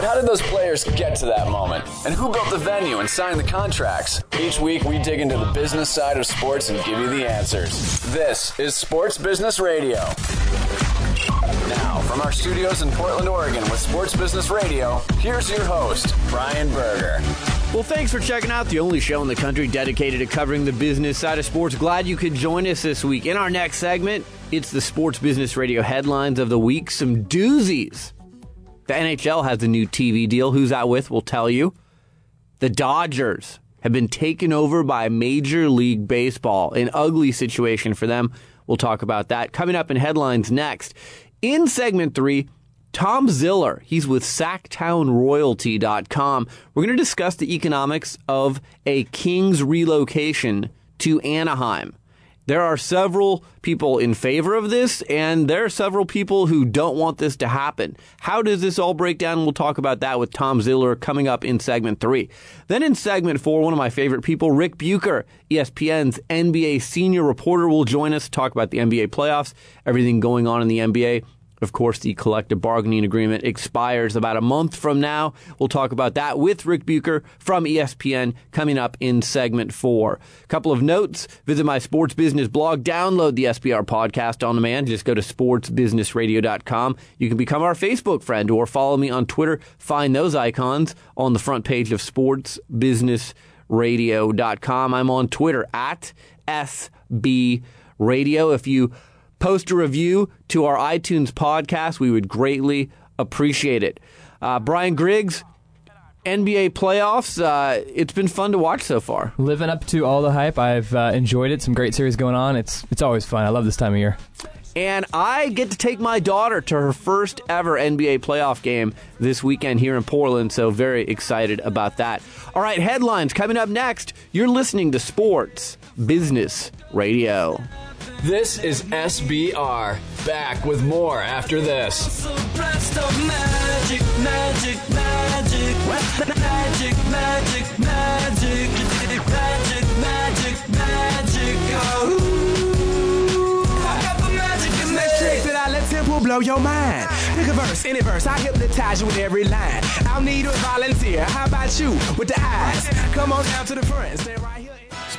But how did those players get to that moment? And who built the venue and signed the contracts? Each week we dig into the business side of sports and give you the answers. This is Sports Business Radio. Now, from our studios in Portland, Oregon with Sports Business Radio, here's your host, Brian Berger. Well, thanks for checking out the only show in the country dedicated to covering the business side of sports. Glad you could join us this week. In our next segment, it's the Sports Business Radio headlines of the week. Some doozies. The NHL has a new TV deal. Who's that with? We'll tell you. The Dodgers have been taken over by Major League Baseball. An ugly situation for them. We'll talk about that. Coming up in headlines next. In segment three, Tom Ziller, he's with SactownRoyalty.com. We're going to discuss the economics of a Kings relocation to Anaheim. There are several people in favor of this, and there are several people who don't want this to happen. How does this all break down? We'll talk about that with Tom Ziller coming up in segment three. Then in segment four, one of my favorite people, Rick Bucher, ESPN's NBA senior reporter, will join us to talk about the NBA playoffs, everything going on in the NBA. Of course, the collective bargaining agreement expires about a month from now. We'll talk about that with Rick Bucher from ESPN coming up in segment four. A Couple of notes. Visit my sports business blog. Download the SBR podcast on demand. Just go to sportsbusinessradio.com. You can become our Facebook friend or follow me on Twitter. Find those icons on the front page of sportsbusinessradio.com. I'm on Twitter at SB Radio. If you post a review to our iTunes podcast. We would greatly appreciate it. Uh, Brian Griggs, NBA playoffs. Uh, it's been fun to watch so far. Living up to all the hype, I've uh, enjoyed it. Some great series going on. It's it's always fun. I love this time of year. And I get to take my daughter to her first ever NBA playoff game this weekend here in Portland, so very excited about that. All right, headlines coming up next. You're listening to Sports Business Radio. This is SBR. Back with more after this. Magic, magic, magic. Magic, magic, magic. Magic, magic, magic. Will blow your mind. Pick a verse, any verse, I hypnotize you with every line. I'll need a volunteer. How about you with the eyes? Come on down to the front, stand right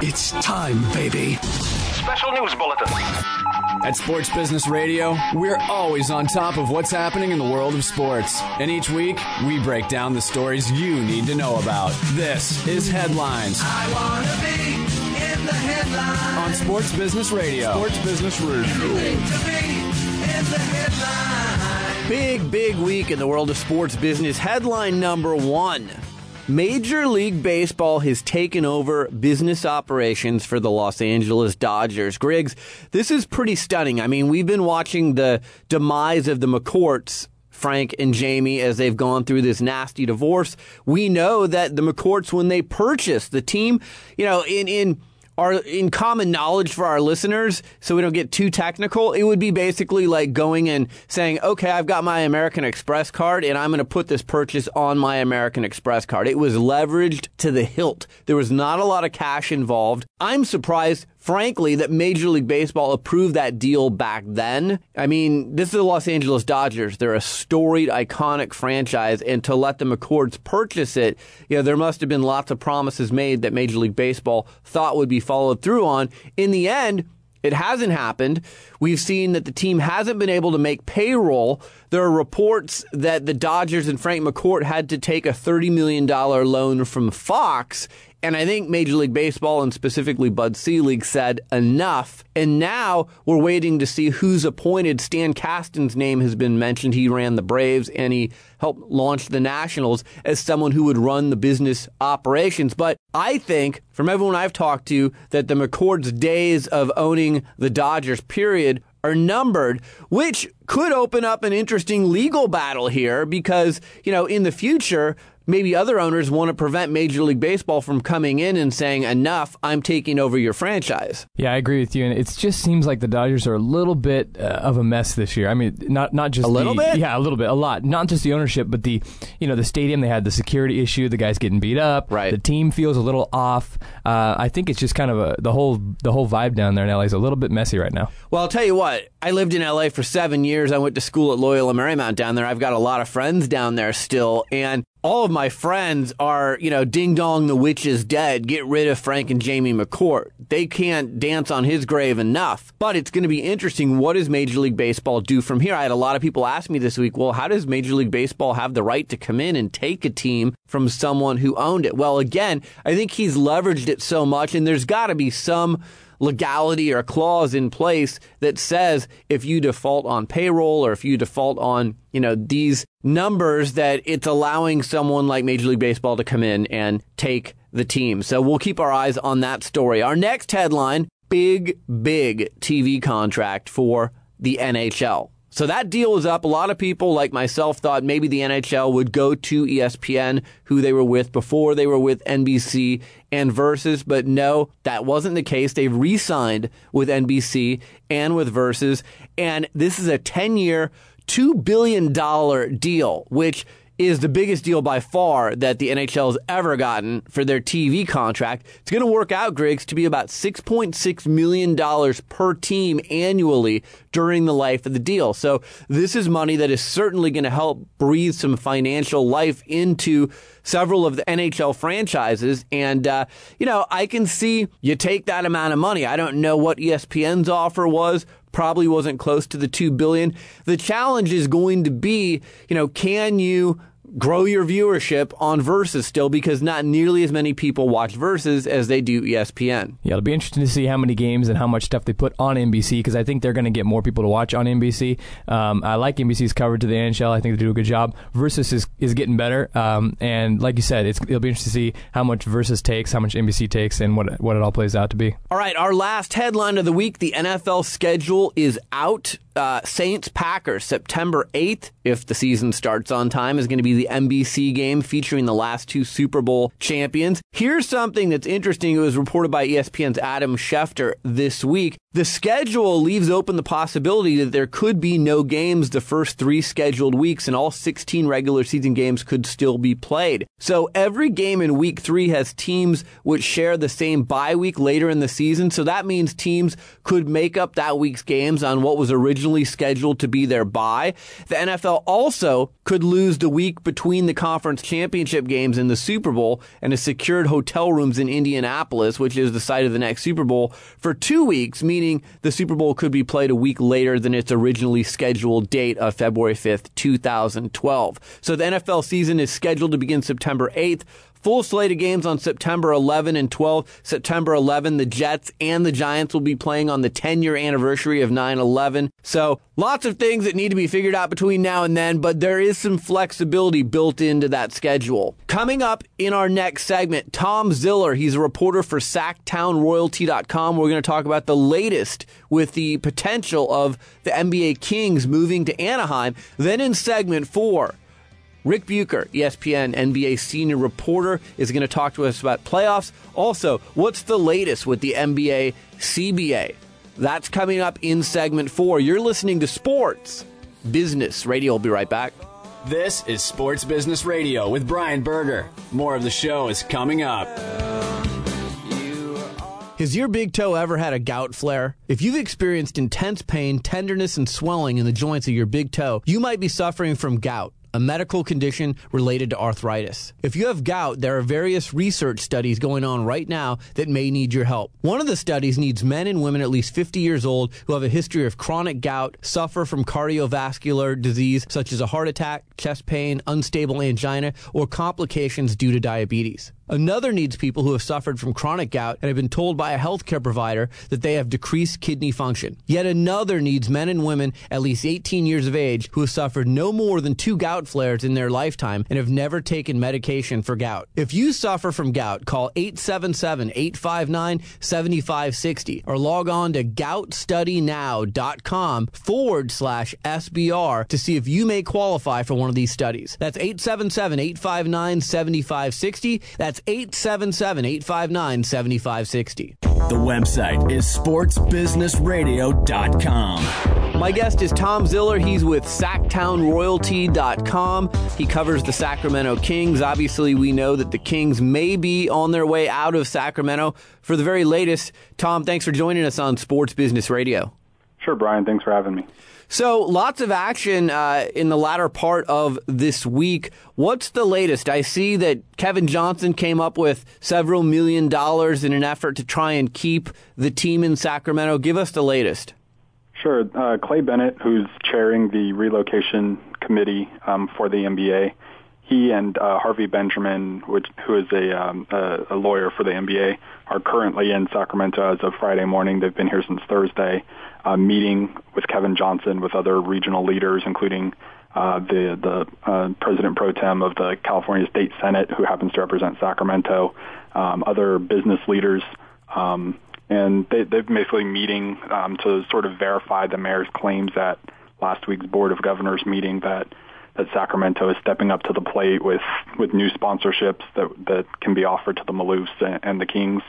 It's time, baby. Special news bulletin. At Sports Business Radio, we're always on top of what's happening in the world of sports. And each week, we break down the stories you need to know about. This is Headlines I wanna be in the headline. on Sports Business Radio. Sports Business Radio. To be in the headline. Big, big week in the world of sports business. Headline number one Major League Baseball has taken over business operations for the Los Angeles Dodgers. Griggs, this is pretty stunning. I mean, we've been watching the demise of the McCourts. Frank and Jamie, as they've gone through this nasty divorce, we know that the McCourts, when they purchased the team, you know, in in are in common knowledge for our listeners, so we don't get too technical, it would be basically like going and saying, okay, I've got my American Express card and I'm going to put this purchase on my American Express card. It was leveraged to the hilt. There was not a lot of cash involved. I'm surprised frankly, that Major League Baseball approved that deal back then. I mean, this is the Los Angeles Dodgers. They're a storied, iconic franchise, and to let the McCourts purchase it, you know, there must have been lots of promises made that Major League Baseball thought would be followed through on. In the end, it hasn't happened. We've seen that the team hasn't been able to make payroll. There are reports that the Dodgers and Frank McCourt had to take a $30 million loan from Fox and I think Major League Baseball and specifically Bud Selig said enough. And now we're waiting to see who's appointed. Stan Kasten's name has been mentioned. He ran the Braves and he helped launch the Nationals as someone who would run the business operations. But I think from everyone I've talked to that the McCourts' days of owning the Dodgers, period, are numbered, which could open up an interesting legal battle here because, you know, in the future, maybe other owners want to prevent Major League Baseball from coming in and saying, enough, I'm taking over your franchise. Yeah, I agree with you. And it just seems like the Dodgers are a little bit uh, of a mess this year. I mean, not not just a little the, bit? Yeah, a little bit. A lot. Not just the ownership, but the, you know, the stadium, they had the security issue, the guys getting beat up. Right. The team feels a little off. Uh, I think it's just kind of a, the whole the whole vibe down there in LA is a little bit messy right now. Well, I'll tell you what, I lived in LA for seven years. I went to school at Loyola Marymount down there. I've got a lot of friends down there still. And all of my friends are, you know, ding dong, the witch is dead. Get rid of Frank and Jamie McCourt. They can't dance on his grave enough. But it's going to be interesting. What does Major League Baseball do from here? I had a lot of people ask me this week, well, how does Major League Baseball have the right to come in and take a team from someone who owned it? Well, again, I think he's leveraged it so much, and there's got to be some legality or clause in place that says if you default on payroll or if you default on, you know, these numbers that it's allowing someone like Major League Baseball to come in and take the team. So we'll keep our eyes on that story. Our next headline, big, big TV contract for the NHL. So that deal was up. A lot of people, like myself, thought maybe the NHL would go to ESPN, who they were with before they were with NBC and Versus, but no, that wasn't the case. They re-signed with NBC and with Versus, and this is a 10-year, $2 billion deal, which is the biggest deal by far that the NHL has ever gotten for their TV contract. It's going to work out, Griggs, to be about $6.6 million per team annually during the life of the deal. So this is money that is certainly going to help breathe some financial life into several of the NHL franchises. And, uh, you know, I can see you take that amount of money. I don't know what ESPN's offer was probably wasn't close to the 2 billion. The challenge is going to be, you know, can you grow your viewership on Versus still because not nearly as many people watch Versus as they do ESPN. Yeah, it'll be interesting to see how many games and how much stuff they put on NBC because I think they're going to get more people to watch on NBC. Um, I like NBC's coverage of the NHL. I think they do a good job. Versus is, is getting better, um, and like you said, it's, it'll be interesting to see how much Versus takes, how much NBC takes, and what what it all plays out to be. All right, our last headline of the week: the NFL schedule is out. Uh, Saints Packers September 8th, if the season starts on time, is going to be the NBC game featuring the last two Super Bowl champions. Here's something that's interesting. It was reported by ESPN's Adam Schefter this week. The schedule leaves open the possibility that there could be no games the first three scheduled weeks, and all 16 regular season games could still be played. So every game in week three has teams which share the same bye week later in the season. So that means teams could make up that week's games on what was originally scheduled to be their bye. The NFL also could lose the week between the conference championship games and the Super Bowl and has secured hotel rooms in Indianapolis, which is the site of the next Super Bowl, for two weeks, meaning the Super Bowl could be played a week later than its originally scheduled date of February 5th, 2012. So the NFL season is scheduled to begin September 8th. Full slate of games on September 11 and 12. September 11, the Jets and the Giants will be playing on the 10 year anniversary of 9 11. So lots of things that need to be figured out between now and then, but there is some flexibility built into that schedule. Coming up in our next segment, Tom Ziller. He's a reporter for SactownRoyalty.com. We're going to talk about the latest with the potential of the NBA Kings moving to Anaheim. Then in segment four, Rick Bucher, ESPN NBA senior reporter, is going to talk to us about playoffs. Also, what's the latest with the NBA CBA? That's coming up in segment four. You're listening to Sports Business Radio. We'll be right back. This is Sports Business Radio with Brian Berger. More of the show is coming up. Has your big toe ever had a gout flare? If you've experienced intense pain, tenderness, and swelling in the joints of your big toe, you might be suffering from gout. A medical condition related to arthritis. If you have gout, there are various research studies going on right now that may need your help. One of the studies needs men and women at least 50 years old who have a history of chronic gout, suffer from cardiovascular disease such as a heart attack, chest pain, unstable angina, or complications due to diabetes. Another needs people who have suffered from chronic gout and have been told by a healthcare provider that they have decreased kidney function. Yet another needs men and women at least 18 years of age who have suffered no more than two gout flares in their lifetime and have never taken medication for gout. If you suffer from gout, call 877-859-7560 or log on to goutstudynow.com forward slash SBR to see if you may qualify for one of these studies. That's 877-859-7560. That's 877-859-7560. The website is sportsbusinessradio.com. My guest is Tom Ziller. He's with SactownRoyalty.com. He covers the Sacramento Kings. Obviously, we know that the Kings may be on their way out of Sacramento. For the very latest, Tom, thanks for joining us on Sports Business Radio. Sure, Brian. Thanks for having me. So, lots of action uh, in the latter part of this week. What's the latest? I see that Kevin Johnson came up with several million dollars in an effort to try and keep the team in Sacramento. Give us the latest. Sure. Uh, Clay Bennett, who's chairing the relocation committee um, for the NBA, he and uh, Harvey Benjamin, which, who is a, um, a, a lawyer for the NBA, are currently in Sacramento as of Friday morning. They've been here since Thursday, uh, meeting with Kevin Johnson, with other regional leaders, including uh, the the uh, president pro tem of the California State Senate, who happens to represent Sacramento, um, other business leaders. Um, and they, they've basically meeting um, to sort of verify the mayor's claims at last week's Board of Governors meeting that that Sacramento is stepping up to the plate with with new sponsorships that that can be offered to the Maloofs and, and the Kings,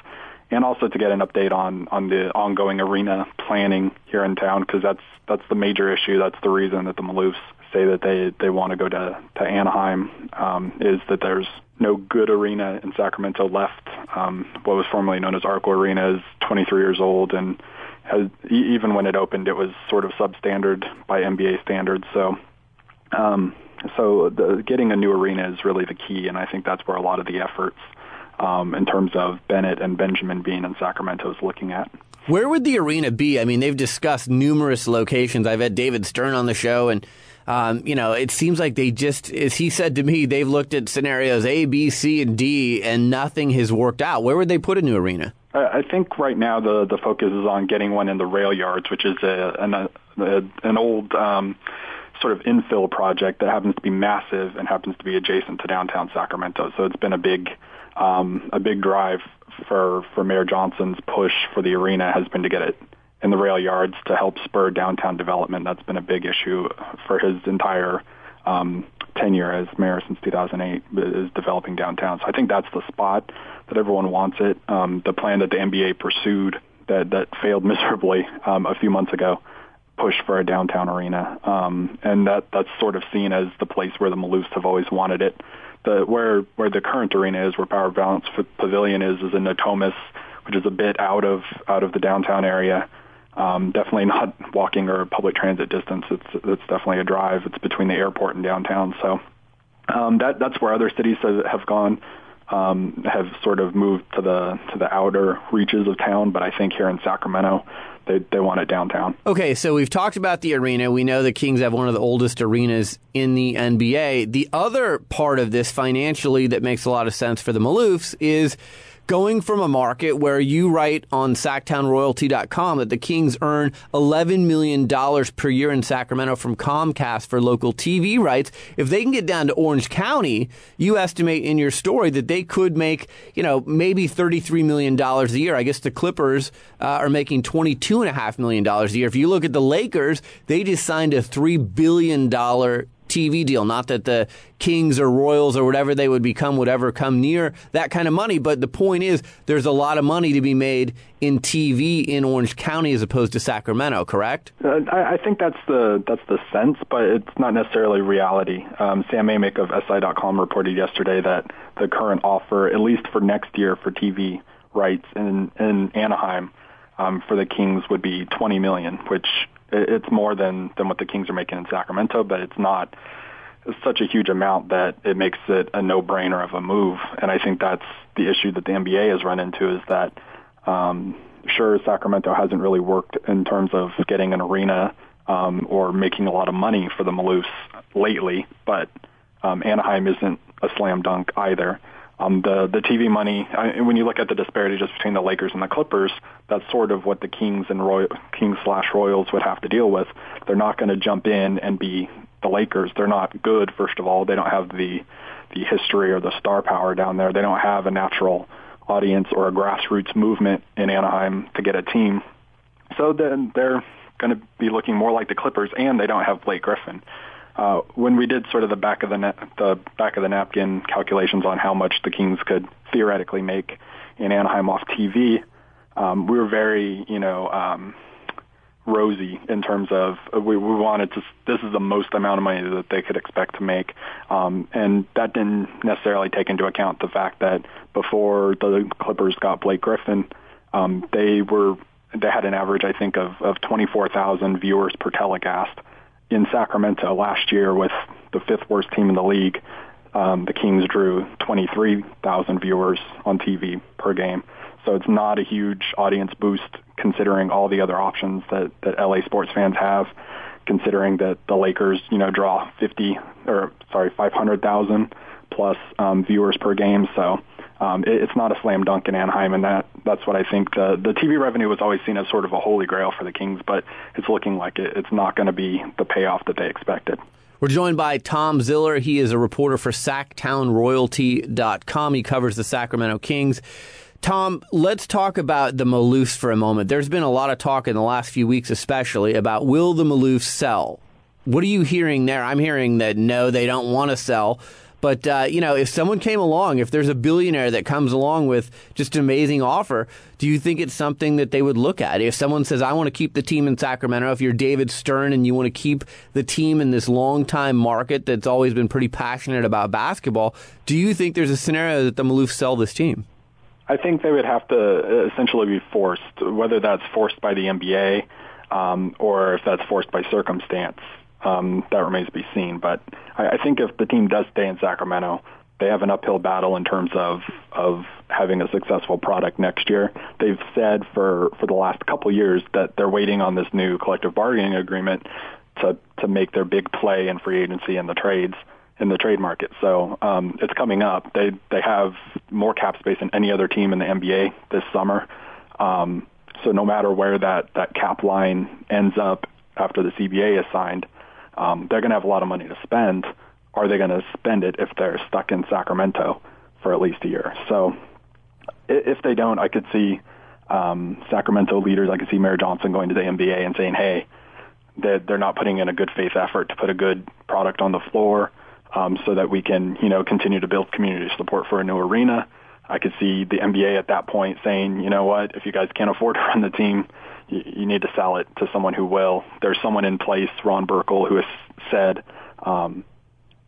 and also to get an update on on the ongoing arena planning here in town because that's that's the major issue. That's the reason that the Maloofs say that they they want to go to to Anaheim um, is that there's no good arena in Sacramento left. Um, what was formerly known as Arco Arena is 23 years old and has, even when it opened, it was sort of substandard by NBA standards. So, um, so the, getting a new arena is really the key, and I think that's where a lot of the efforts um, in terms of Bennett and Benjamin being in Sacramento is looking at. Where would the arena be? I mean, they've discussed numerous locations. I've had David Stern on the show, and um, you know, it seems like they just, as he said to me, they've looked at scenarios A, B, C, and D, and nothing has worked out. Where would they put a new arena? I I think right now the the focus is on getting one in the rail yards, which is a, an, a, an old um, sort of infill project that happens to be massive and happens to be adjacent to downtown Sacramento. So it's been a big um, a big drive for for Mayor Johnson's push for the arena has been to get it in the rail yards to help spur downtown development. That's been a big issue for his entire um, tenure as mayor since 2008 is developing downtown. So I think that's the spot that everyone wants it. Um, the plan that the NBA pursued that that failed miserably um, a few months ago pushed for a downtown arena, um, and that that's sort of seen as the place where the Maloofs have always wanted it. The where where the current arena is, where Power Balance Pavilion is, is in Natomas, which is a bit out of out of the downtown area. Um, definitely not walking or public transit distance. It's it's definitely a drive. It's between the airport and downtown. So um, that that's where other cities have gone. Um, have sort of moved to the to the outer reaches of town, but I think here in Sacramento, they they want it downtown. Okay, so we've talked about the arena. We know the Kings have one of the oldest arenas in the NBA. The other part of this financially that makes a lot of sense for the Maloofs is going from a market where you write on SactownRoyalty.com that the Kings earn $11 million per year in Sacramento from Comcast for local TV rights. If they can get down to Orange County, you estimate in your story that they could make, you know, maybe $33 million a year. I guess the Clippers uh, are making $22.5 million a year. If you look at the Lakers, they just signed a $3 billion TV deal. Not that the Kings or Royals or whatever they would become would ever come near that kind of money, but the point is there's a lot of money to be made in TV in Orange County as opposed to Sacramento, correct? Uh, I, I think that's the that's the sense, but it's not necessarily reality. Um, Sam Amick of SI.com reported yesterday that the current offer, at least for next year for TV rights in in Anaheim, um, for the Kings would be 20 million, which it's more than than what the Kings are making in Sacramento, but it's not such a huge amount that it makes it a no-brainer of a move. And I think that's the issue that the NBA has run into is that um, sure Sacramento hasn't really worked in terms of getting an arena um, or making a lot of money for the Maloofs lately, but um, Anaheim isn't a slam dunk either. Um, the the TV money, I, when you look at the disparity just between the Lakers and the Clippers, that's sort of what the Kings and Roy, Kings slash Royals would have to deal with. They're not going to jump in and be the Lakers. They're not good. First of all, they don't have the the history or the star power down there. They don't have a natural audience or a grassroots movement in Anaheim to get a team. So then they're going to be looking more like the Clippers, and they don't have Blake Griffin. Uh, when we did sort of the back of the na- the back of the napkin calculations on how much the Kings could theoretically make in Anaheim off TV, um, we were very you know um, rosy in terms of uh, we, we wanted to. This is the most amount of money that they could expect to make, um, and that didn't necessarily take into account the fact that before the Clippers got Blake Griffin, um, they were they had an average I think of of twenty four thousand viewers per telecast in Sacramento last year with the fifth worst team in the league. Um, the Kings drew 23,000 viewers on TV per game. So it's not a huge audience boost considering all the other options that, that LA sports fans have, considering that the Lakers, you know, draw 50 or sorry, 500,000 plus um, viewers per game. So um, it, it's not a slam dunk in Anaheim, and that that's what I think. The the TV revenue was always seen as sort of a holy grail for the Kings, but it's looking like it, it's not going to be the payoff that they expected. We're joined by Tom Ziller. He is a reporter for SactownRoyalty.com. He covers the Sacramento Kings. Tom, let's talk about the Maloofs for a moment. There's been a lot of talk in the last few weeks, especially about will the Maloofs sell? What are you hearing there? I'm hearing that no, they don't want to sell. But uh, you know, if someone came along, if there's a billionaire that comes along with just an amazing offer, do you think it's something that they would look at? If someone says, "I want to keep the team in Sacramento," if you're David Stern and you want to keep the team in this long-time market that's always been pretty passionate about basketball, do you think there's a scenario that the Maloofs sell this team? I think they would have to essentially be forced, whether that's forced by the NBA um, or if that's forced by circumstance. Um, that remains to be seen. But I, I think if the team does stay in Sacramento, they have an uphill battle in terms of of having a successful product next year. They've said for for the last couple years that they're waiting on this new collective bargaining agreement to to make their big play in free agency and the trades in the trade market. So um, it's coming up. They they have more cap space than any other team in the NBA this summer. Um, so no matter where that that cap line ends up after the CBA is signed, um, they're going to have a lot of money to spend. Are they going to spend it if they're stuck in Sacramento for at least a year? So if they don't, I could see um, Sacramento leaders. I could see Mayor Johnson going to the NBA and saying, "Hey, they're, they're not putting in a good faith effort to put a good product on the floor." um, so that we can, you know, continue to build community support for a new arena. I could see the NBA at that point saying, you know what, if you guys can't afford to run the team, you, need to sell it to someone who will. There's someone in place, Ron Burkle, who has said um,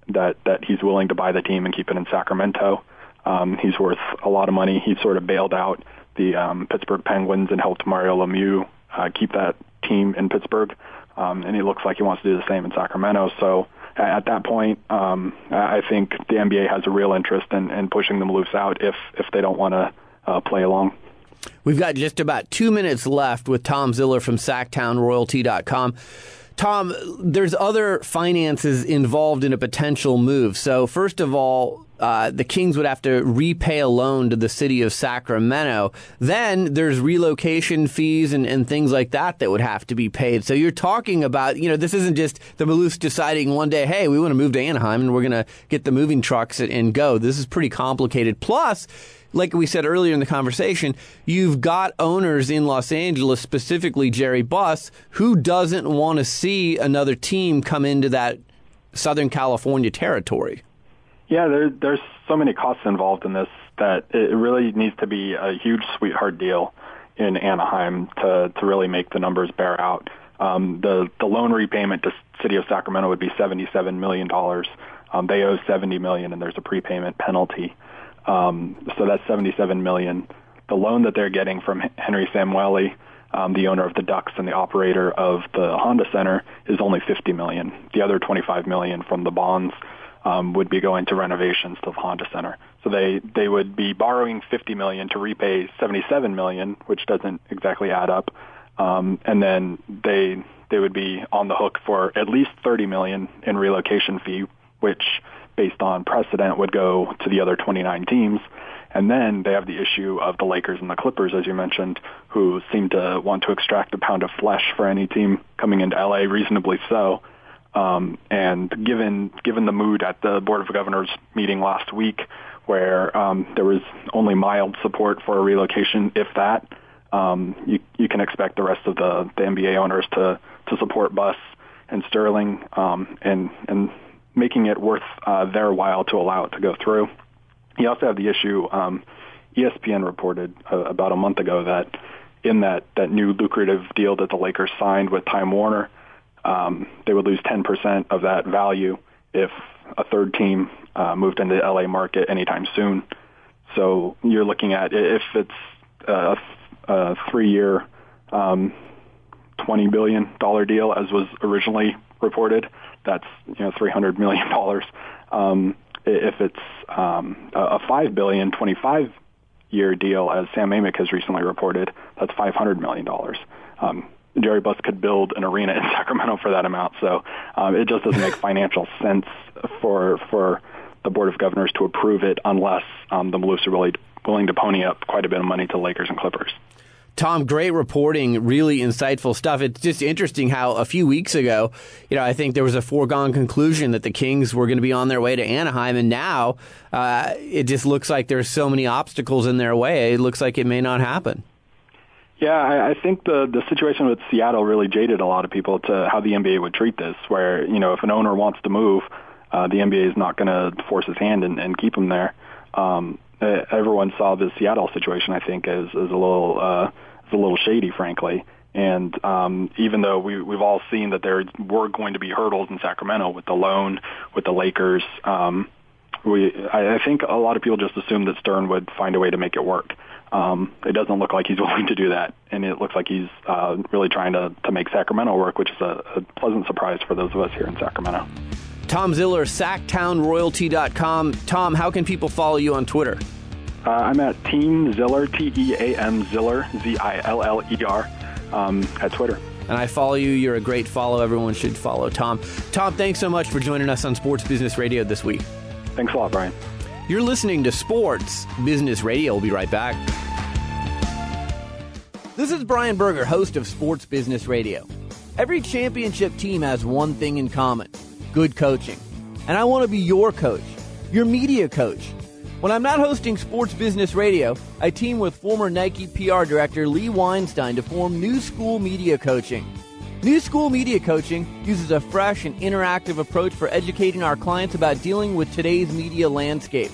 that that he's willing to buy the team and keep it in Sacramento. Um, he's worth a lot of money. He sort of bailed out the um, Pittsburgh Penguins and helped Mario Lemieux uh, keep that team in Pittsburgh, um, and he looks like he wants to do the same in Sacramento. So at that point, um, I think the NBA has a real interest in, in pushing the Maloofs out if if they don't want to uh, play along. We've got just about two minutes left with Tom Ziller from SactownRoyalty.com. Tom, there's other finances involved in a potential move. So, first of all, uh, the Kings would have to repay a loan to the city of Sacramento. Then there's relocation fees and, and things like that that would have to be paid. So you're talking about, you know, this isn't just the Maloofs deciding one day, hey, we want to move to Anaheim and we're going to get the moving trucks and, and go. This is pretty complicated. Plus, like we said earlier in the conversation, you've got owners in Los Angeles, specifically Jerry Buss, who doesn't want to see another team come into that Southern California territory. Yeah, there, there's so many costs involved in this that it really needs to be a huge sweetheart deal in Anaheim to to really make the numbers bear out. Um, the the loan repayment to City of Sacramento would be seventy seven million dollars. Um, they owe seventy million, and there's a prepayment penalty. Um, so that's seventy seven million. The loan that they're getting from Henry Samueli, um, the owner of the Ducks and the operator of the Honda Center, is only fifty million. The other twenty five million from the bonds um, would be going to renovations to the Honda Center. So they they would be borrowing 50 million to repay 77 million, which doesn't exactly add up. Um, and then they they would be on the hook for at least 30 million in relocation fee, which based on precedent would go to the other 29 teams. And then they have the issue of the Lakers and the Clippers, as you mentioned, who seem to want to extract a pound of flesh for any team coming into LA, reasonably so. Um, and given given the mood at the Board of Governors meeting last week, where um, there was only mild support for a relocation, if that, um, you you can expect the rest of the, the NBA owners to to support Buss and Sterling, um, and and making it worth uh, their while to allow it to go through. You also have the issue. Um, ESPN reported uh, about a month ago that in that that new lucrative deal that the Lakers signed with Time Warner um, they would lose 10% of that value if a third team uh, moved into the LA market anytime soon. So you're looking at if it's a, a three-year, um, twenty billion dollar deal, as was originally reported. That's you know 300 million dollars. Um, if it's um, a five billion, 25 year deal, as Sam Amick has recently reported, that's 500 million dollars. Um, Jerry Buss could build an arena in Sacramento for that amount. So um, it just doesn't make financial sense for for the Board of Governors to approve it unless um, the Maloofs are really willing to pony up quite a bit of money to Lakers and Clippers. Tom, great reporting, really insightful stuff. It's just interesting how a few weeks ago, you know, I think there was a foregone conclusion that the Kings were going to be on their way to Anaheim, and now uh, it just looks like there's so many obstacles in their way. It looks like it may not happen. Yeah, I, I think the the situation with Seattle really jaded a lot of people to how the NBA would treat this. Where you know, if an owner wants to move, uh, the NBA is not going to force his hand and, and keep him there. Um, everyone saw the Seattle situation, I think, as as a little uh, as a little shady, frankly. And um, even though we, we've all seen that there were going to be hurdles in Sacramento with the loan, with the Lakers, um, we I, I think a lot of people just assumed that Stern would find a way to make it work. Um, it doesn't look like he's willing to do that, and it looks like he's uh, really trying to, to make Sacramento work, which is a, a pleasant surprise for those of us here in Sacramento. Tom Ziller, SactownRoyalty.com. Tom, how can people follow you on Twitter? Uh, I'm at Team Ziller, T E A M Ziller, Z I L L E R, um, at Twitter. And I follow you. You're a great follow. Everyone should follow Tom. Tom, thanks so much for joining us on Sports Business Radio this week. Thanks a lot, Brian. You're listening to Sports Business Radio. We'll be right back. This is Brian Berger, host of Sports Business Radio. Every championship team has one thing in common good coaching. And I want to be your coach, your media coach. When I'm not hosting Sports Business Radio, I team with former Nike PR director Lee Weinstein to form New School Media Coaching. New School Media Coaching uses a fresh and interactive approach for educating our clients about dealing with today's media landscape.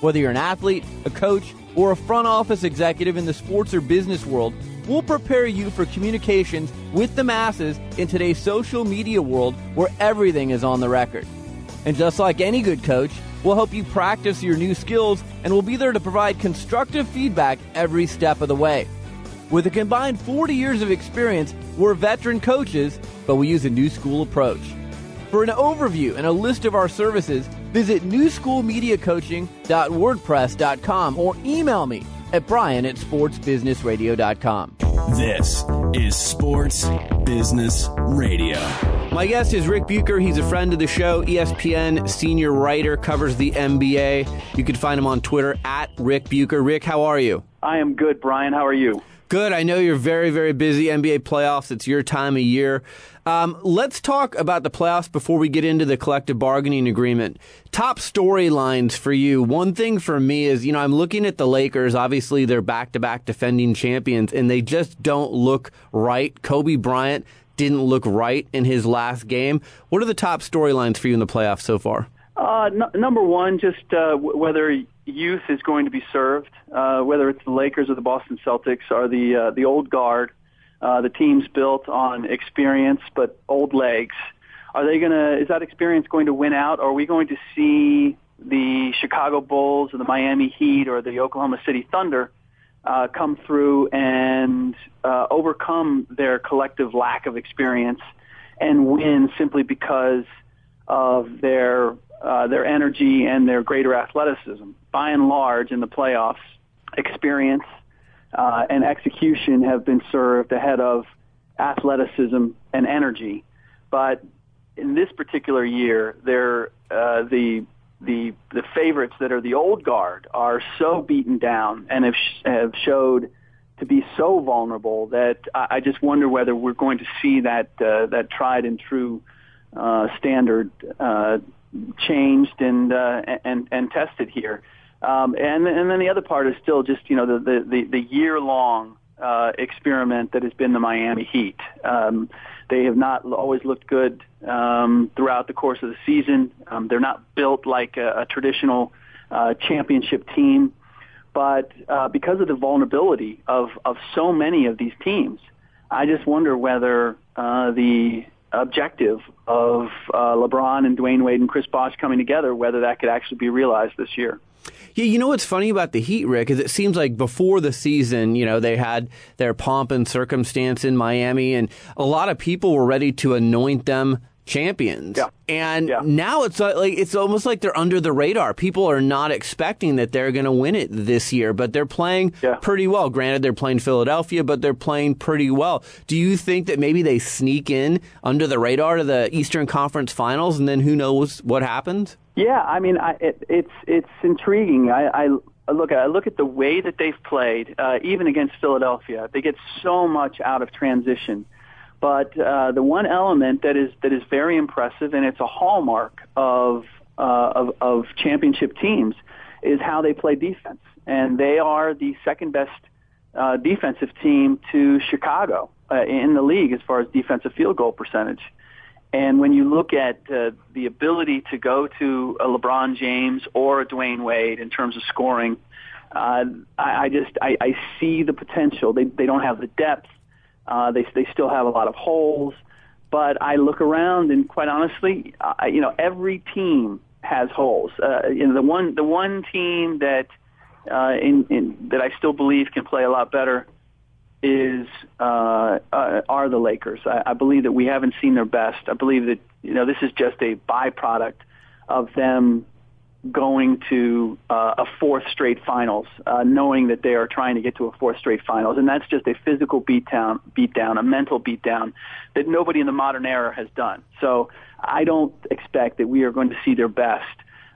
Whether you're an athlete, a coach, or a front office executive in the sports or business world, we'll prepare you for communications with the masses in today's social media world where everything is on the record. And just like any good coach, we'll help you practice your new skills and we'll be there to provide constructive feedback every step of the way. With a combined 40 years of experience, we're veteran coaches, but we use a new school approach. For an overview and a list of our services, visit newschoolmediacoaching.wordpress.com or email me at brian at sportsbusinessradio.com. This is Sports Business Radio. My guest is Rick Bucher. He's a friend of the show, ESPN senior writer, covers the NBA. You can find him on Twitter at Rick Bucher. Rick, how are you? I am good, Brian. How are you? Good. I know you're very, very busy. NBA playoffs, it's your time of year. Um, let's talk about the playoffs before we get into the collective bargaining agreement. Top storylines for you. One thing for me is, you know, I'm looking at the Lakers. Obviously, they're back to back defending champions, and they just don't look right. Kobe Bryant didn't look right in his last game. What are the top storylines for you in the playoffs so far? Uh, n- number one, just uh, w- whether youth is going to be served, uh, whether it's the Lakers or the Boston Celtics, or the uh, the old guard, uh, the teams built on experience but old legs. Are they going to? Is that experience going to win out? Or are we going to see the Chicago Bulls or the Miami Heat or the Oklahoma City Thunder uh, come through and uh, overcome their collective lack of experience and win simply because of their uh, their energy and their greater athleticism. By and large, in the playoffs, experience uh, and execution have been served ahead of athleticism and energy. But in this particular year, they're, uh, the the the favorites that are the old guard are so beaten down and have sh- have showed to be so vulnerable that I, I just wonder whether we're going to see that uh, that tried and true uh, standard uh, changed and uh, and and tested here. Um, and and then the other part is still just you know the the the, the year long uh, experiment that has been the Miami Heat. Um, they have not always looked good um, throughout the course of the season. Um, they're not built like a, a traditional uh, championship team, but uh, because of the vulnerability of of so many of these teams, I just wonder whether uh, the objective of uh, LeBron and Dwyane Wade and Chris Bosh coming together, whether that could actually be realized this year. Yeah, you know what's funny about the Heat, Rick, is it seems like before the season, you know, they had their pomp and circumstance in Miami, and a lot of people were ready to anoint them champions. Yeah. And now it's uh, like it's almost like they're under the radar. People are not expecting that they're going to win it this year, but they're playing pretty well. Granted, they're playing Philadelphia, but they're playing pretty well. Do you think that maybe they sneak in under the radar to the Eastern Conference Finals, and then who knows what happens? Yeah, I mean, I, it, it's it's intriguing. I, I look at I look at the way that they've played, uh, even against Philadelphia. They get so much out of transition, but uh, the one element that is that is very impressive, and it's a hallmark of uh, of, of championship teams, is how they play defense, and they are the second best uh, defensive team to Chicago uh, in the league as far as defensive field goal percentage. And when you look at uh, the ability to go to a LeBron James or a Dwyane Wade in terms of scoring, uh, I, I just I, I see the potential. They they don't have the depth. Uh, they they still have a lot of holes. But I look around and quite honestly, I, you know, every team has holes. Uh, you know, the one the one team that uh, in, in that I still believe can play a lot better is uh, uh, are the Lakers. I, I believe that we haven't seen their best. I believe that you know this is just a byproduct of them going to uh, a fourth straight finals, uh, knowing that they are trying to get to a fourth straight finals, and that's just a physical beatdown, beatdown, a mental beatdown that nobody in the modern era has done. So I don't expect that we are going to see their best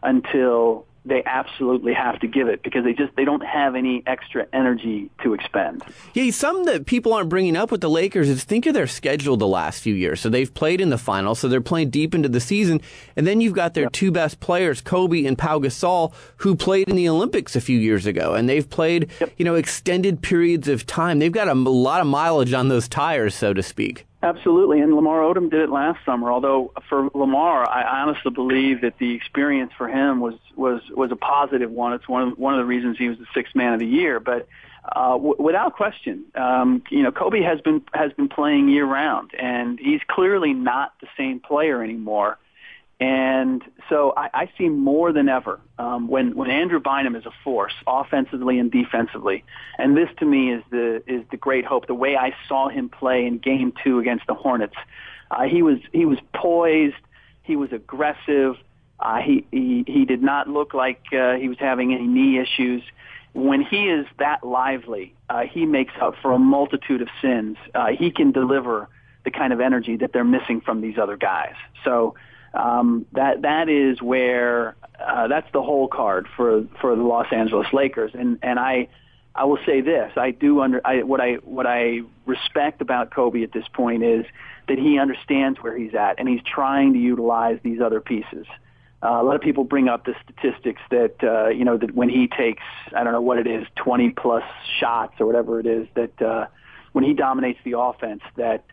until they absolutely have to give it because they just they don't have any extra energy to expend. Yeah, some that people aren't bringing up with the Lakers is think of their schedule the last few years. So they've played in the finals, so they're playing deep into the season, and then you've got their two best players, Kobe and Pau Gasol, who played in the Olympics a few years ago, and they've played you know extended periods of time. They've got a lot of mileage on those tires, so to speak. Absolutely, and Lamar Odom did it last summer. Although for Lamar, I honestly believe that the experience for him was was was a positive one. It's one of one of the reasons he was the sixth man of the year. But uh, w- without question, um, you know, Kobe has been has been playing year round, and he's clearly not the same player anymore. And so I, I see more than ever um, when when Andrew Bynum is a force, offensively and defensively, and this to me is the is the great hope. The way I saw him play in Game Two against the Hornets, uh, he was he was poised, he was aggressive, uh, he, he he did not look like uh, he was having any knee issues. When he is that lively, uh, he makes up for a multitude of sins. Uh, he can deliver the kind of energy that they're missing from these other guys. So um, that that is where uh, that's the hole card for for the Los Angeles Lakers. And and I I will say this: I do under I, what I what I respect about Kobe at this point is that he understands where he's at and he's trying to utilize these other pieces. Uh, a lot of people bring up the statistics that uh, you know that when he takes I don't know what it is 20 plus shots or whatever it is that uh, when he dominates the offense that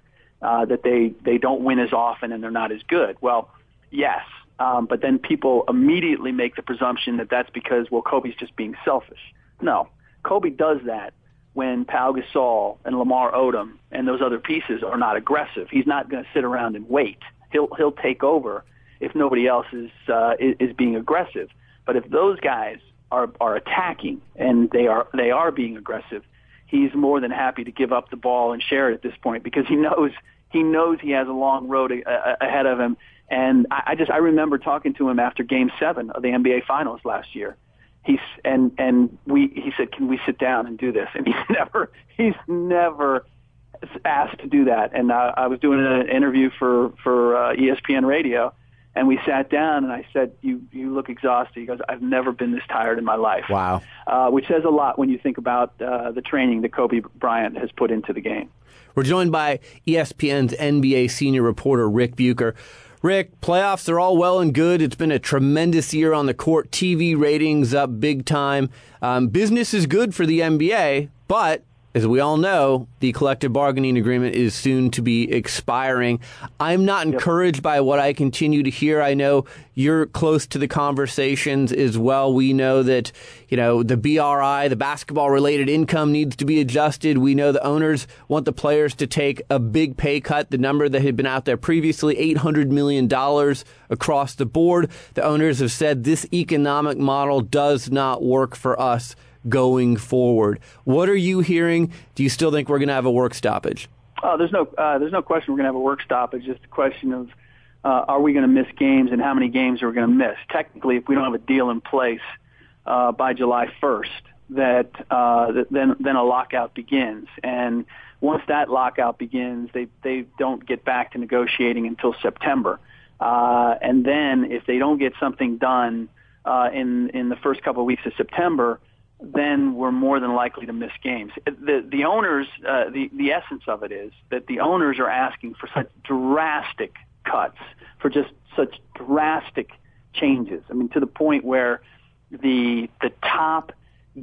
uh, that they they don't win as often and they're not as good. Well, yes, um, but then people immediately make the presumption that that's because well Kobe's just being selfish. No, Kobe does that when Pau Gasol and Lamar Odom and those other pieces are not aggressive. He's not going to sit around and wait. He'll he'll take over if nobody else is uh, is, being aggressive. But if those guys are are attacking and they are they are being aggressive, he's more than happy to give up the ball and share it at this point because he knows he knows he has a long road a, a, ahead of him. And I, I just I remember talking to him after Game Seven of the NBA Finals last year. He's and and we he said, "Can we sit down and do this?" And he's never he's never asked to do that. And uh, I was doing an interview for for uh, ESPN Radio, and we sat down, and I said, "You you look exhausted." He goes, "I've never been this tired in my life." Wow. Uh, which says a lot when you think about uh, the training that Kobe Bryant has put into the game. We're joined by ESPN's NBA senior reporter Rick Bucher. Rick, playoffs are all well and good. It's been a tremendous year on the court. TV ratings up big time. Um, business is good for the NBA, but as we all know, the collective bargaining agreement is soon to be expiring. I'm not encouraged by what I continue to hear. I know you're close to the conversations as well. We know that, you know, the BRI, the basketball related income needs to be adjusted. We know the owners want the players to take a big pay cut. The number that had been out there previously, $800 million across the board. The owners have said this economic model does not work for us going forward. What are you hearing? Do you still think we're going to have a work stoppage? Oh, there's no uh, there's no question we're going to have a work stoppage. Just a question of uh, are we going to miss games and how many games are we going to miss? Technically, if we don't have a deal in place uh, by July 1st, that, uh, then then a lockout begins. And once that lockout begins, they they don't get back to negotiating until September. Uh, and then if they don't get something done uh, in in the first couple of weeks of September, then we're more than likely to miss games. The the owners, uh, the the essence of it is that the owners are asking for such drastic cuts, for just such drastic changes. I mean, to the point where the the top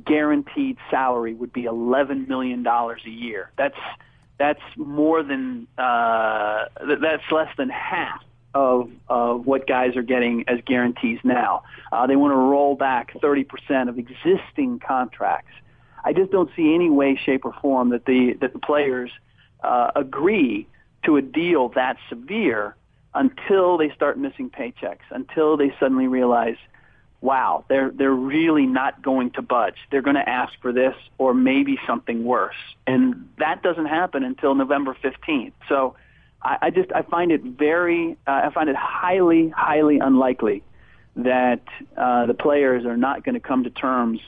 guaranteed salary would be eleven million dollars a year. That's that's more than uh, that's less than half of, of what guys are getting as guarantees now. Uh, they want to roll back 30% of existing contracts. I just don't see any way, shape, or form that the that the players uh, agree to a deal that severe until they start missing paychecks, until they suddenly realize, wow, they're they're really not going to budge. They're going to ask for this or maybe something worse, and that doesn't happen until November 15th. So. I, I just I find it very uh, I find it highly highly unlikely that uh, the players are not going to come to terms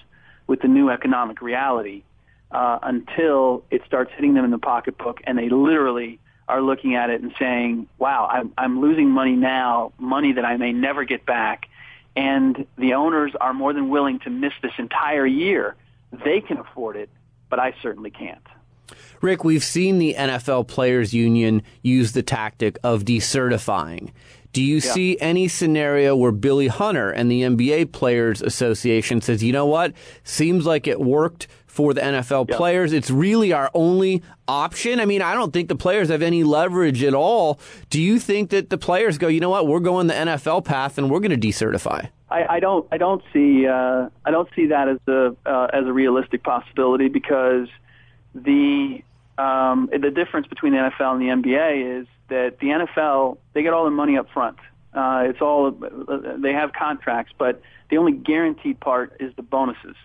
with the new economic reality uh, until it starts hitting them in the pocketbook and they literally are looking at it and saying, "Wow, I'm, I'm losing money now, money that I may never get back." And the owners are more than willing to miss this entire year. They can afford it, but I certainly can't. Rick, we've seen the NFL Players Union use the tactic of decertifying. Do you Yeah. see any scenario where Billy Hunter and the NBA Players Association says, you know what, seems like it worked for the NFL players. It's really our only option. I mean, I don't think the players have any leverage at all. Do you think that the players go, you know what, we're going the NFL path and we're going to decertify? I, I don't I don't see uh, I don't see that as a uh, as a realistic possibility because the um, the difference between the NFL and the NBA is that the NFL they get all the money up front. Uh, it's all they have contracts, but the only guaranteed part is the bonuses.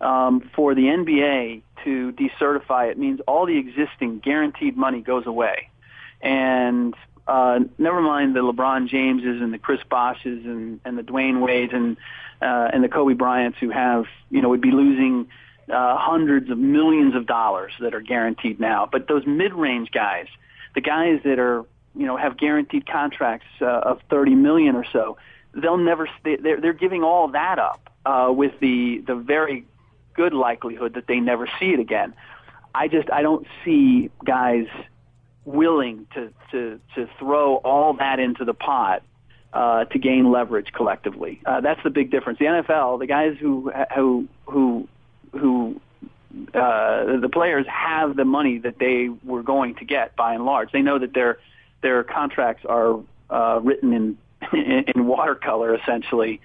Um, for the NBA to decertify it means all the existing guaranteed money goes away, and uh, never mind the LeBron Jameses and the Chris Bosches and, and the Dwyane Wades and uh, and the Kobe Bryants who have you know would be losing uh, hundreds of millions of dollars that are guaranteed now. But those mid-range guys, the guys that are you know have guaranteed contracts uh, of 30 million or so, they'll never they, they're they're giving all that up uh, with the the very good likelihood that they never see it again. I just I don't see guys willing to to to throw all that into the pot uh, to gain leverage collectively. Uh, that's the big difference. The NFL, the guys who who who who uh, the players have the money that they were going to get by and large. They know that their their contracts are uh, written in, in watercolor essentially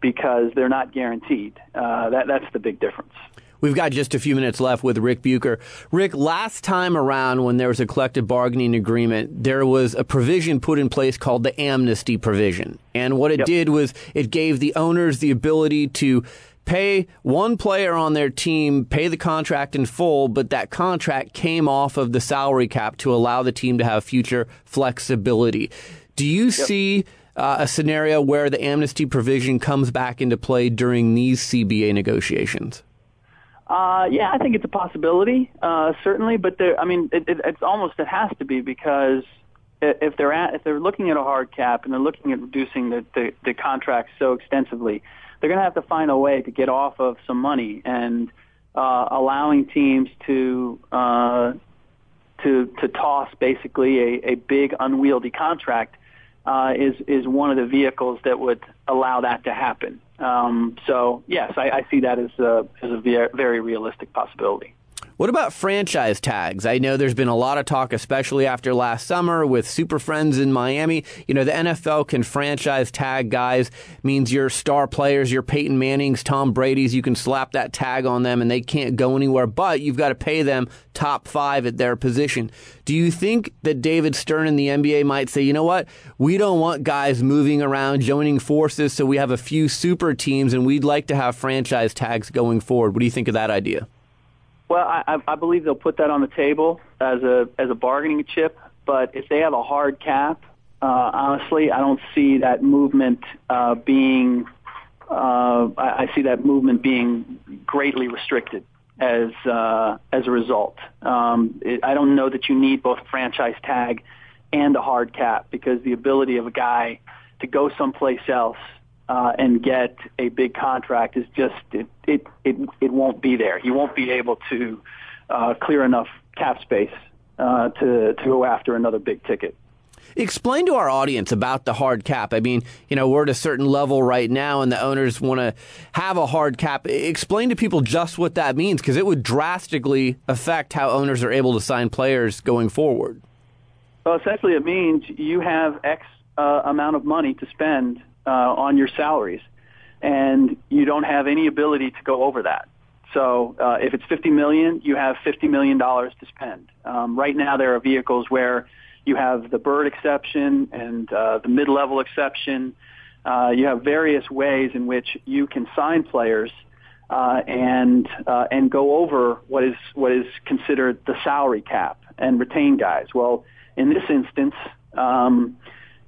because they're not guaranteed. Uh, that that's the big difference. We've got just a few minutes left with Rick Bucher. Rick, last time around when there was a collective bargaining agreement, there was a provision put in place called the amnesty provision. And what it Yep. did was it gave the owners the ability to pay one player on their team, pay the contract in full, but that contract came off of the salary cap to allow the team to have future flexibility. Do you see uh, a scenario where the amnesty provision comes back into play during these CBA negotiations? Uh, yeah, I think it's a possibility, uh, certainly. But there, I mean, it, it, it's almost it has to be because if they're at, if they're looking at a hard cap and they're looking at reducing the the, the contracts so extensively, they're going to have to find a way to get off of some money and uh, allowing teams to uh, to to toss basically a, a big unwieldy contract uh, is is one of the vehicles that would allow that to happen. Um, so yes, I, I see that as a as a very realistic possibility. What about franchise tags? I know there's been a lot of talk, especially after last summer with Super Friends in Miami. You know, the NFL can franchise tag guys, means your star players, your Peyton Mannings, Tom Brady's, you can slap that tag on them and they can't go anywhere, but you've got to pay them top five at their position. Do you think that David Stern and the NBA might say, you know what? We don't want guys moving around, joining forces, so we have a few super teams and we'd like to have franchise tags going forward. What do you think of that idea? Well, I, I believe they'll put that on the table as a as a bargaining chip. But if they have a hard cap, uh, honestly, I don't see that movement uh, being. Uh, I, I see that movement being greatly restricted as uh, as a result. Um, it, I don't know that you need both franchise tag and a hard cap because the ability of a guy to go someplace else uh, and get a big contract is just it it it, it won't be there. He won't be able to uh, clear enough cap space uh, to to go after another big ticket. Explain to our audience about the hard cap. I mean, you know, we're at a certain level right now, and the owners want to have a hard cap. Explain to people just what that means, because it would drastically affect how owners are able to sign players going forward. Well, essentially, it means you have X uh, amount of money to spend uh, on your salaries, and you don't have any ability to go over that. So, uh, if it's fifty million, you have fifty million dollars to spend. Um, right now, there are vehicles where you have the bird exception and uh, the mid-level exception. Uh, you have various ways in which you can sign players uh, and uh, and go over what is what is considered the salary cap and retain guys. Well, in this instance, um,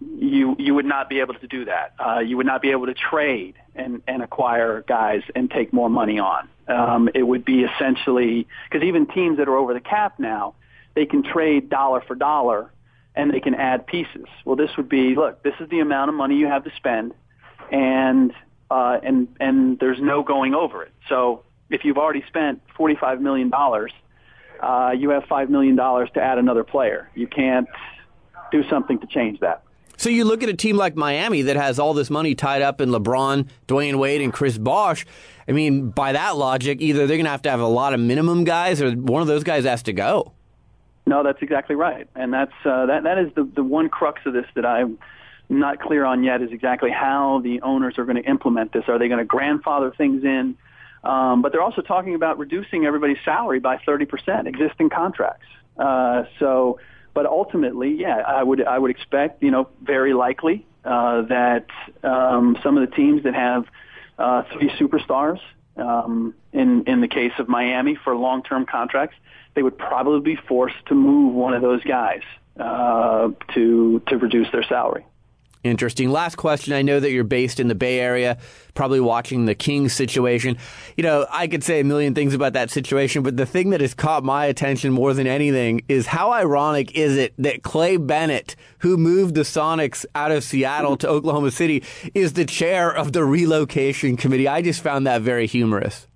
you you would not be able to do that. Uh, you would not be able to trade and, and acquire guys and take more money on. Um, it would be essentially because even teams that are over the cap now, they can trade dollar for dollar and they can add pieces. Well, this would be look, this is the amount of money you have to spend, and uh, and and there's no going over it. So if you've already spent forty five million dollars, uh, you have five million dollars to add another player. You can't do something to change that. So you look at a team like Miami that has all this money tied up in LeBron, Dwyane Wade, and Chris Bosh. I mean, by that logic, either they're going to have to have a lot of minimum guys, or one of those guys has to go. No, that's exactly right, and that's uh, that. That is the the one crux of this that I'm not clear on yet is exactly how the owners are going to implement this. Are they going to grandfather things in? Um, but they're also talking about reducing everybody's salary by 30%, existing contracts. Uh, so, but ultimately, yeah, I would I would expect, you know, very likely uh, that um, some of the teams that have uh, three superstars, um, in in the case of Miami for long-term contracts, they would probably be forced to move one of those guys uh, to to reduce their salary. Interesting. Last question. I know that you're based in the Bay Area, probably watching the Kings situation. You know, I could say a million things about that situation, but the thing that has caught my attention more than anything is how ironic is it that Clay Bennett, who moved the Sonics out of Seattle to Oklahoma City, is the chair of the relocation committee. I just found that very humorous.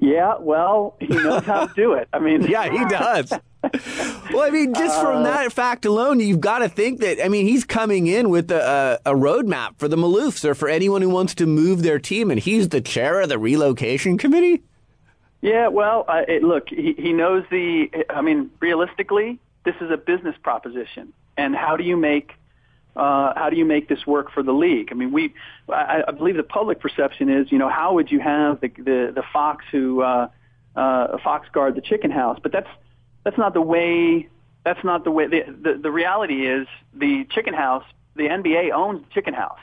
Yeah, well, he knows how to do it. I mean, yeah, he does. well, I mean, just from that fact alone, you've got to think that. I mean, he's coming in with a, a, a roadmap for the Maloofs or for anyone who wants to move their team, and he's the chair of the relocation committee. Yeah, well, uh, it, look, he, he knows the. I mean, realistically, this is a business proposition, and how do you make uh, how do you make this work for the league? I mean, we I, I believe the public perception is, you know, how would you have the the, the fox who uh, uh, fox guard the chicken house? But that's that's not the way. That's not the way. The, the the reality is the chicken house. The NBA owns the chicken house.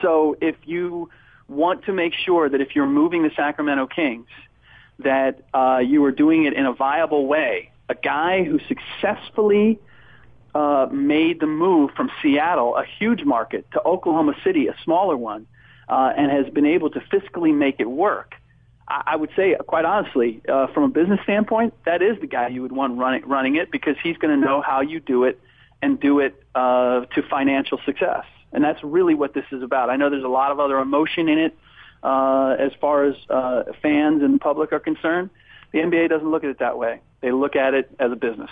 So if you want to make sure that if you're moving the Sacramento Kings, that uh, you are doing it in a viable way. A guy who successfully uh, made the move from Seattle, a huge market, to Oklahoma City, a smaller one, uh, and has been able to fiscally make it work. I, would say, quite honestly, uh, from a business standpoint, that is the guy you would want running, running it because he's going to know how you do it and do it uh, to financial success. And that's really what this is about. I know there's a lot of other emotion in it uh, as far as uh, fans and public are concerned. The NBA doesn't look at it that way. They look at it as a business.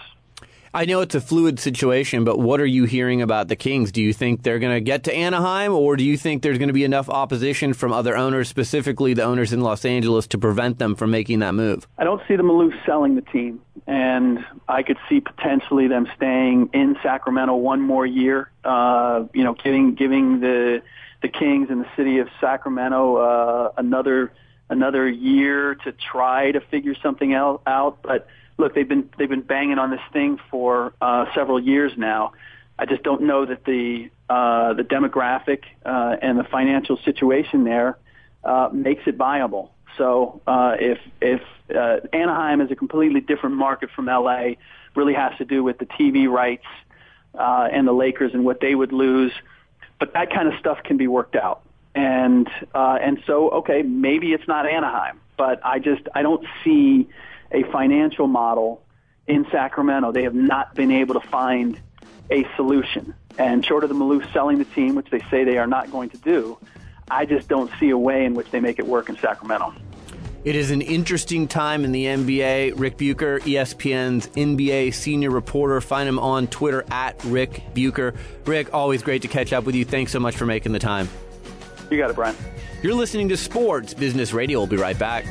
I know it's a fluid situation, but what are you hearing about the Kings? Do you think they're going to get to Anaheim, or do you think there's going to be enough opposition from other owners, specifically the owners in Los Angeles, to prevent them from making that move? I don't see the Maloof selling the team, and I could see potentially them staying in Sacramento one more year. Uh, you know, giving giving the the Kings and the city of Sacramento uh, another another year to try to figure something else out, but look, they've been they've been banging on this thing for uh, several years now. I just don't know that the uh, the demographic uh, and the financial situation there uh, makes it viable. So uh, if if uh, Anaheim is a completely different market from LA, really has to do with the TV rights uh, and the Lakers and what they would lose. But that kind of stuff can be worked out. And uh, and so okay, maybe it's not Anaheim, but I just I don't see a financial model in Sacramento. They have not been able to find a solution. And short of the Maloof selling the team, which they say they are not going to do, I just don't see a way in which they make it work in Sacramento. It is an interesting time in the NBA. Rick Bucher, ESPN's NBA senior reporter. Find him on Twitter at Rick Bucher. Rick, always great to catch up with you. Thanks so much for making the time. You got it, Brian. You're listening to Sports Business Radio. We'll be right back.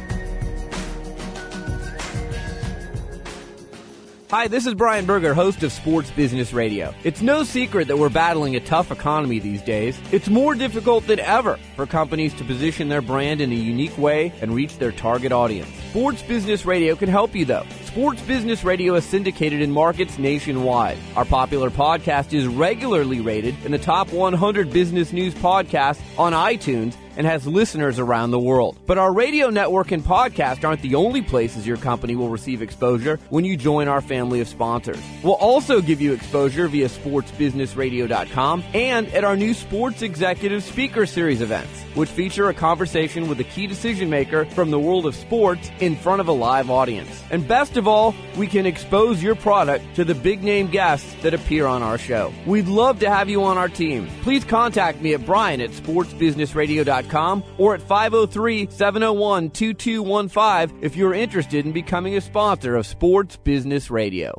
Hi, this is Brian Berger, host of Sports Business Radio. It's no secret that we're battling a tough economy these days. It's more difficult than ever for companies to position their brand in a unique way and reach their target audience. Sports Business Radio can help you though. Sports Business Radio is syndicated in markets nationwide. Our popular podcast is regularly rated in the top 100 business news podcasts on iTunes and has listeners around the world. But our radio network and podcast aren't the only places your company will receive exposure when you join our family of sponsors. We'll also give you exposure via sportsbusinessradio.com and at our new Sports Executive Speaker Series events, which feature a conversation with a key decision maker from the world of sports in front of a live audience. And best of all, we can expose your product to the big name guests that appear on our show. We'd love to have you on our team. Please contact me at brian at sportsbusinessradio.com or at 503 701 2215 if you're interested in becoming a sponsor of Sports Business Radio.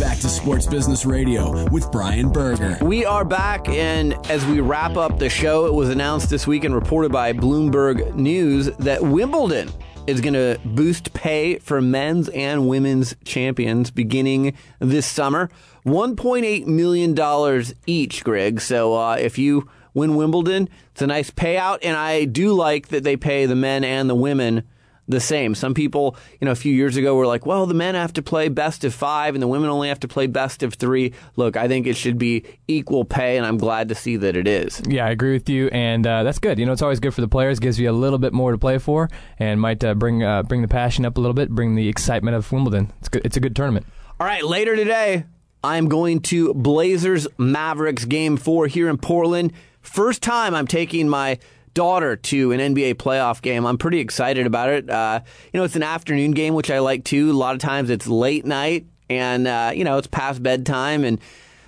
Back to Sports Business Radio with Brian Berger. We are back, and as we wrap up the show, it was announced this week and reported by Bloomberg News that Wimbledon is going to boost pay for men's and women's champions beginning this summer. $1.8 million each, Greg. So uh, if you win Wimbledon, it's a nice payout, and I do like that they pay the men and the women the same. Some people, you know, a few years ago were like, well, the men have to play best of five and the women only have to play best of three. Look, I think it should be equal pay, and I'm glad to see that it is. Yeah, I agree with you, and uh, that's good. You know, it's always good for the players. Gives you a little bit more to play for, and might uh, bring uh, bring the passion up a little bit, bring the excitement of Wimbledon. It's good. It's a good tournament. All right, later today, I'm going to Blazers Mavericks game four here in Portland. First time I'm taking my daughter to an NBA playoff game. I'm pretty excited about it. Uh, you know, it's an afternoon game, which I like too. A lot of times it's late night and, uh, you know, it's past bedtime. And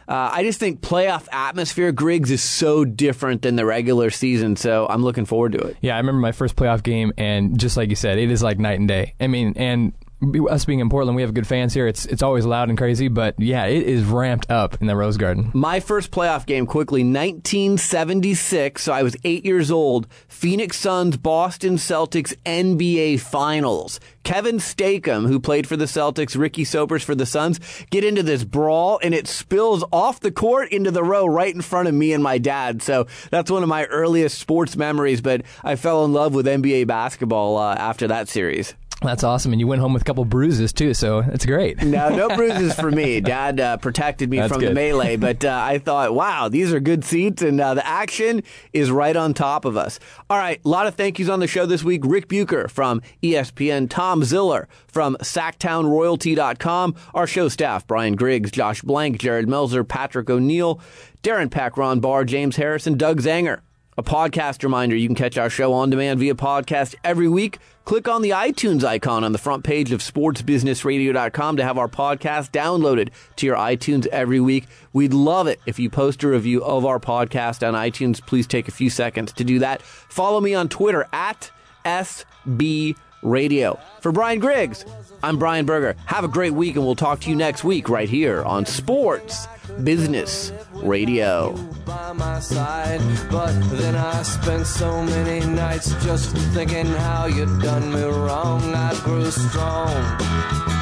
uh, I just think playoff atmosphere, Griggs, is so different than the regular season. So I'm looking forward to it. Yeah, I remember my first playoff game, and just like you said, it is like night and day. I mean, and us being in Portland, we have good fans here. It's it's always loud and crazy, but yeah, it is ramped up in the Rose Garden. My first playoff game, quickly, 1976. So I was eight years old. Phoenix Suns, Boston Celtics, NBA Finals. Kevin Stacom, who played for the Celtics, Ricky Sobers for the Suns, get into this brawl, and it spills off the court into the row right in front of me and my dad. So that's one of my earliest sports memories. But I fell in love with NBA basketball uh, after that series. That's awesome, and you went home with a couple bruises too, so it's great. No, no bruises for me. Dad uh, protected me That's from the melee, but uh, I thought, wow, these are good seats, and uh, the action is right on top of us. All right, a lot of thank yous on the show this week. Rick Bucher from ESPN, Tom Ziller from SactownRoyalty.com, our show staff, Brian Griggs, Josh Blank, Jared Melzer, Patrick O'Neill, Darren Pack, Ron Barr, James Harrison, Doug Zanger. A podcast reminder you can catch our show on demand via podcast every week. Click on the iTunes icon on the front page of sportsbusinessradio.com to have our podcast downloaded to your iTunes every week. We'd love it if you post a review of our podcast on iTunes. Please take a few seconds to do that. Follow me on Twitter at SB Radio. For Brian Griggs, I'm Brian Berger. Have a great week, and we'll talk to you next week right here on Sports Business Radio. by my side. But then I spent so many nights just thinking how you done me wrong. I grew strong.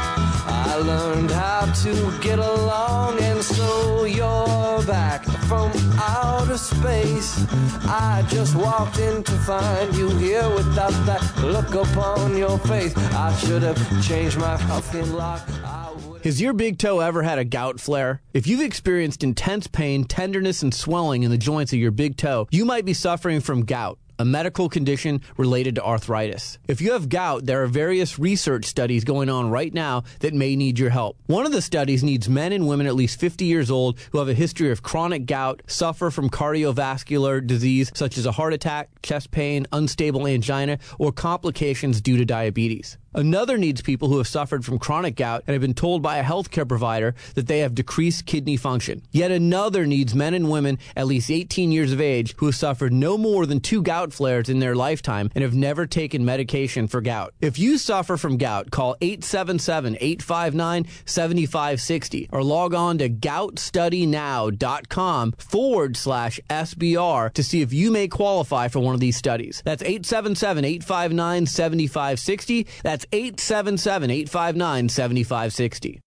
I learned how to get along, and so you're back from outer space. I just walked in to find you here without that look upon your face. I should have changed my fucking lock. Has your big toe ever had a gout flare? If you've experienced intense pain, tenderness, and swelling in the joints of your big toe, you might be suffering from gout. A medical condition related to arthritis. If you have gout, there are various research studies going on right now that may need your help. One of the studies needs men and women at least 50 years old who have a history of chronic gout, suffer from cardiovascular disease such as a heart attack, chest pain, unstable angina, or complications due to diabetes. Another needs people who have suffered from chronic gout and have been told by a healthcare provider that they have decreased kidney function. Yet another needs men and women at least 18 years of age who have suffered no more than two gout flares in their lifetime and have never taken medication for gout. If you suffer from gout, call 877-859-7560 or log on to goutstudynow.com forward slash SBR to see if you may qualify for one of these studies. That's 877-859-7560. That's 877-859-7560.